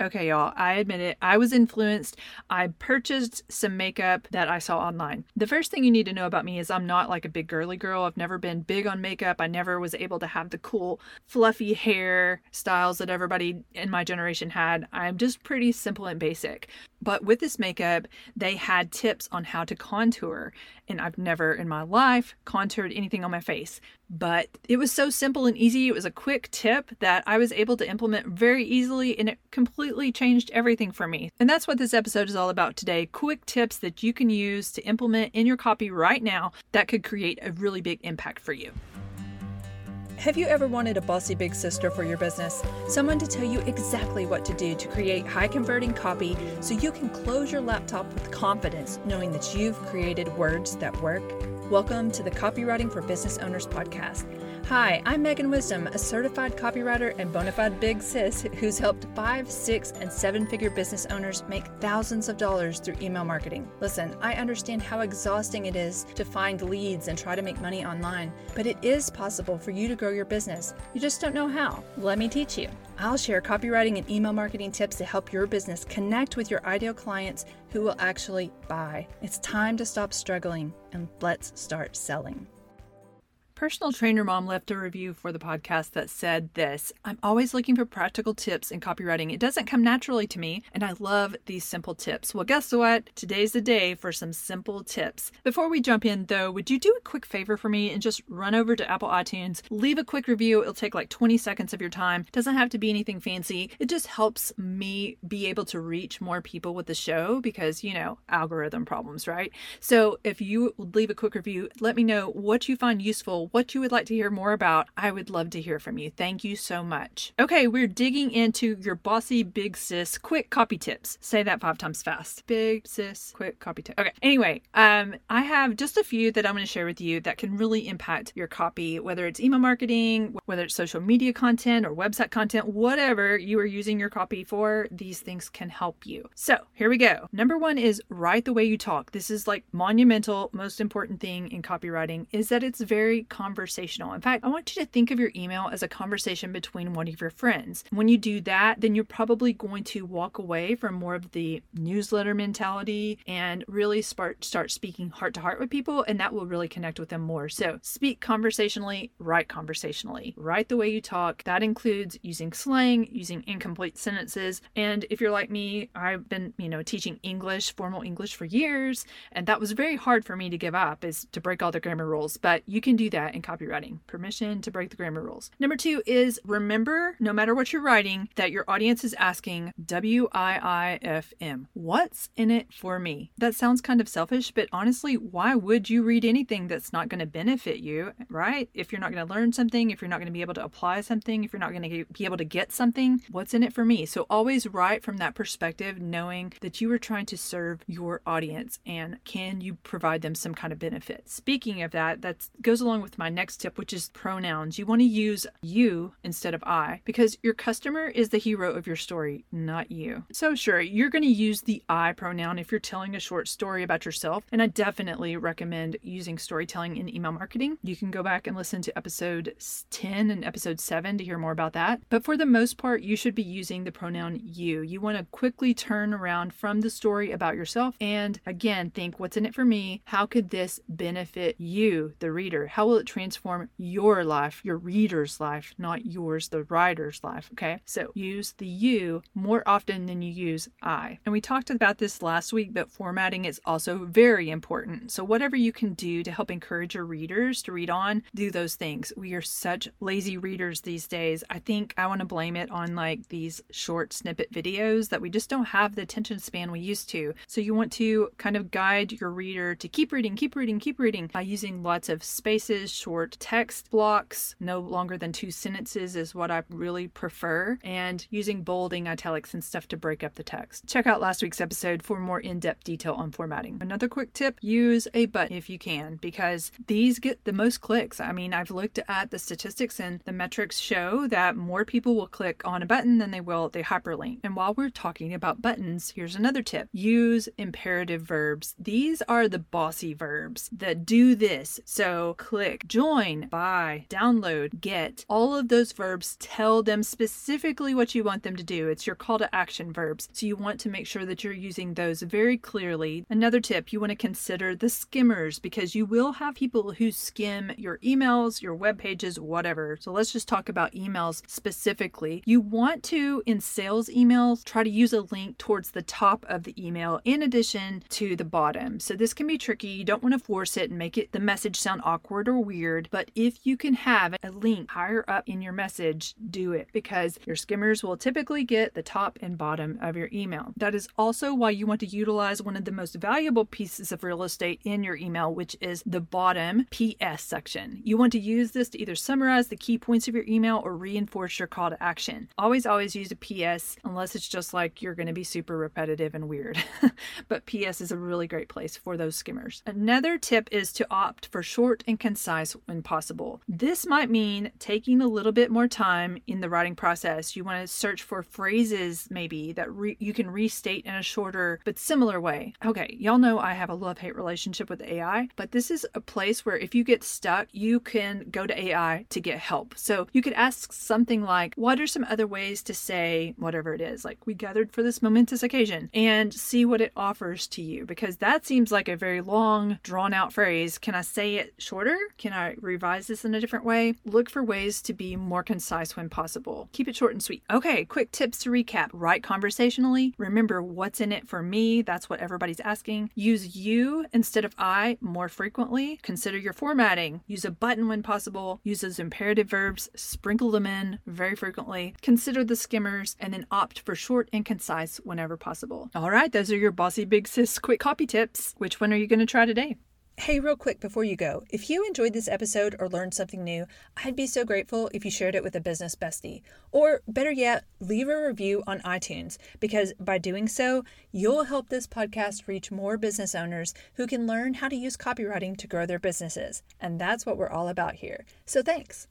Okay, y'all, I admit it. I was influenced. I purchased some makeup that I saw online. The first thing you need to know about me is I'm not like a big girly girl. I've never been big on makeup. I never was able to have the cool, fluffy hair styles that everybody in my generation had. I'm just pretty simple and basic. But with this makeup, they had tips on how to contour. And I've never in my life contoured anything on my face. But it was so simple and easy. It was a quick tip that I was able to implement very easily, and it completely changed everything for me. And that's what this episode is all about today quick tips that you can use to implement in your copy right now that could create a really big impact for you. Have you ever wanted a bossy big sister for your business? Someone to tell you exactly what to do to create high converting copy so you can close your laptop with confidence knowing that you've created words that work? Welcome to the Copywriting for Business Owners podcast. Hi, I'm Megan Wisdom, a certified copywriter and bona fide big sis who's helped five, six, and seven figure business owners make thousands of dollars through email marketing. Listen, I understand how exhausting it is to find leads and try to make money online, but it is possible for you to grow your business. You just don't know how. Let me teach you. I'll share copywriting and email marketing tips to help your business connect with your ideal clients who will actually buy. It's time to stop struggling and let's start selling personal trainer mom left a review for the podcast that said this I'm always looking for practical tips in copywriting. It doesn't come naturally to me, and I love these simple tips. Well, guess what? Today's the day for some simple tips. Before we jump in, though, would you do a quick favor for me and just run over to Apple iTunes, leave a quick review? It'll take like 20 seconds of your time. It doesn't have to be anything fancy. It just helps me be able to reach more people with the show because, you know, algorithm problems, right? So if you leave a quick review, let me know what you find useful what you would like to hear more about, I would love to hear from you. Thank you so much. Okay, we're digging into your bossy big sis quick copy tips. Say that five times fast. Big sis quick copy tip. Okay. Anyway, um, I have just a few that I'm going to share with you that can really impact your copy, whether it's email marketing, whether it's social media content or website content, whatever you are using your copy for, these things can help you. So here we go. Number one is write the way you talk. This is like monumental, most important thing in copywriting is that it's very conversational. In fact, I want you to think of your email as a conversation between one of your friends. When you do that, then you're probably going to walk away from more of the newsletter mentality and really start start speaking heart to heart with people and that will really connect with them more. So, speak conversationally, write conversationally. Write the way you talk. That includes using slang, using incomplete sentences, and if you're like me, I've been, you know, teaching English, formal English for years, and that was very hard for me to give up is to break all the grammar rules, but you can do that in copywriting permission to break the grammar rules. Number two is remember, no matter what you're writing, that your audience is asking W I I F M. What's in it for me? That sounds kind of selfish, but honestly, why would you read anything that's not going to benefit you, right? If you're not going to learn something, if you're not going to be able to apply something, if you're not going to be able to get something, what's in it for me? So always write from that perspective, knowing that you are trying to serve your audience and can you provide them some kind of benefit. Speaking of that, that goes along with my next tip, which is pronouns. You want to use you instead of I because your customer is the hero of your story, not you. So, sure, you're going to use the I pronoun if you're telling a short story about yourself. And I definitely recommend using storytelling in email marketing. You can go back and listen to episode 10 and episode 7 to hear more about that. But for the most part, you should be using the pronoun you. You want to quickly turn around from the story about yourself and again think, what's in it for me? How could this benefit you, the reader? How will transform your life, your reader's life, not yours, the writer's life. Okay. So use the you more often than you use I. And we talked about this last week, but formatting is also very important. So, whatever you can do to help encourage your readers to read on, do those things. We are such lazy readers these days. I think I want to blame it on like these short snippet videos that we just don't have the attention span we used to. So, you want to kind of guide your reader to keep reading, keep reading, keep reading by using lots of spaces, short text blocks, no longer than two sentences is what I really prefer, and using bolding, italics, and stuff to break up the text. Check out last week's episode for more in depth detail on formatting. Another quick tip use a button if you can, because these get the most clicks. I mean, I've looked at the statistics and the metrics show that more people will click on a button than they will the hyperlink. And while we're talking about buttons, here's another tip use imperative verbs. These are the bossy verbs that do this. So click click, join, buy, download, get. All of those verbs tell them specifically what you want them to do. It's your call to action verbs. So you want to make sure that you're using those very clearly. Another tip, you want to consider the skimmers because you will have people who skim your emails, your web pages, whatever. So let's just talk about emails specifically. You want to, in sales emails, try to use a link towards the top of the email in addition to the bottom. So this can be tricky. You don't want to force it and make it the message sound awkward or weird. But if you can have a link higher up in your message, do it because your skimmers will typically get the top and bottom of your email. That is also why you want to utilize one of the most valuable pieces of real estate in your email, which is the bottom PS section. You want to use this to either summarize the key points of your email or reinforce your call to action. Always, always use a PS unless it's just like you're going to be super repetitive and weird. but PS is a really great place for those skimmers. Another tip is to opt for short and concise when possible. This might mean taking a little bit more time in the writing process. You want to search for phrases maybe that re- you can restate in a shorter but similar way. Okay, y'all know I have a love hate relationship with AI, but this is a place where if you get stuck, you can go to AI to get help. So you could ask something like, What are some other ways to say whatever it is? Like, we gathered for this momentous occasion, and see what it offers to you because that seems like a very long, drawn out phrase. Can I say it shorter? Can I revise this in a different way? Look for ways to be more concise when possible. Keep it short and sweet. Okay, quick tips to recap. Write conversationally. Remember what's in it for me. That's what everybody's asking. Use you instead of I more frequently. Consider your formatting. Use a button when possible. Use those imperative verbs. Sprinkle them in very frequently. Consider the skimmers and then opt for short and concise whenever possible. All right, those are your bossy big sis quick copy tips. Which one are you going to try today? Hey, real quick before you go, if you enjoyed this episode or learned something new, I'd be so grateful if you shared it with a business bestie. Or better yet, leave a review on iTunes because by doing so, you'll help this podcast reach more business owners who can learn how to use copywriting to grow their businesses. And that's what we're all about here. So thanks.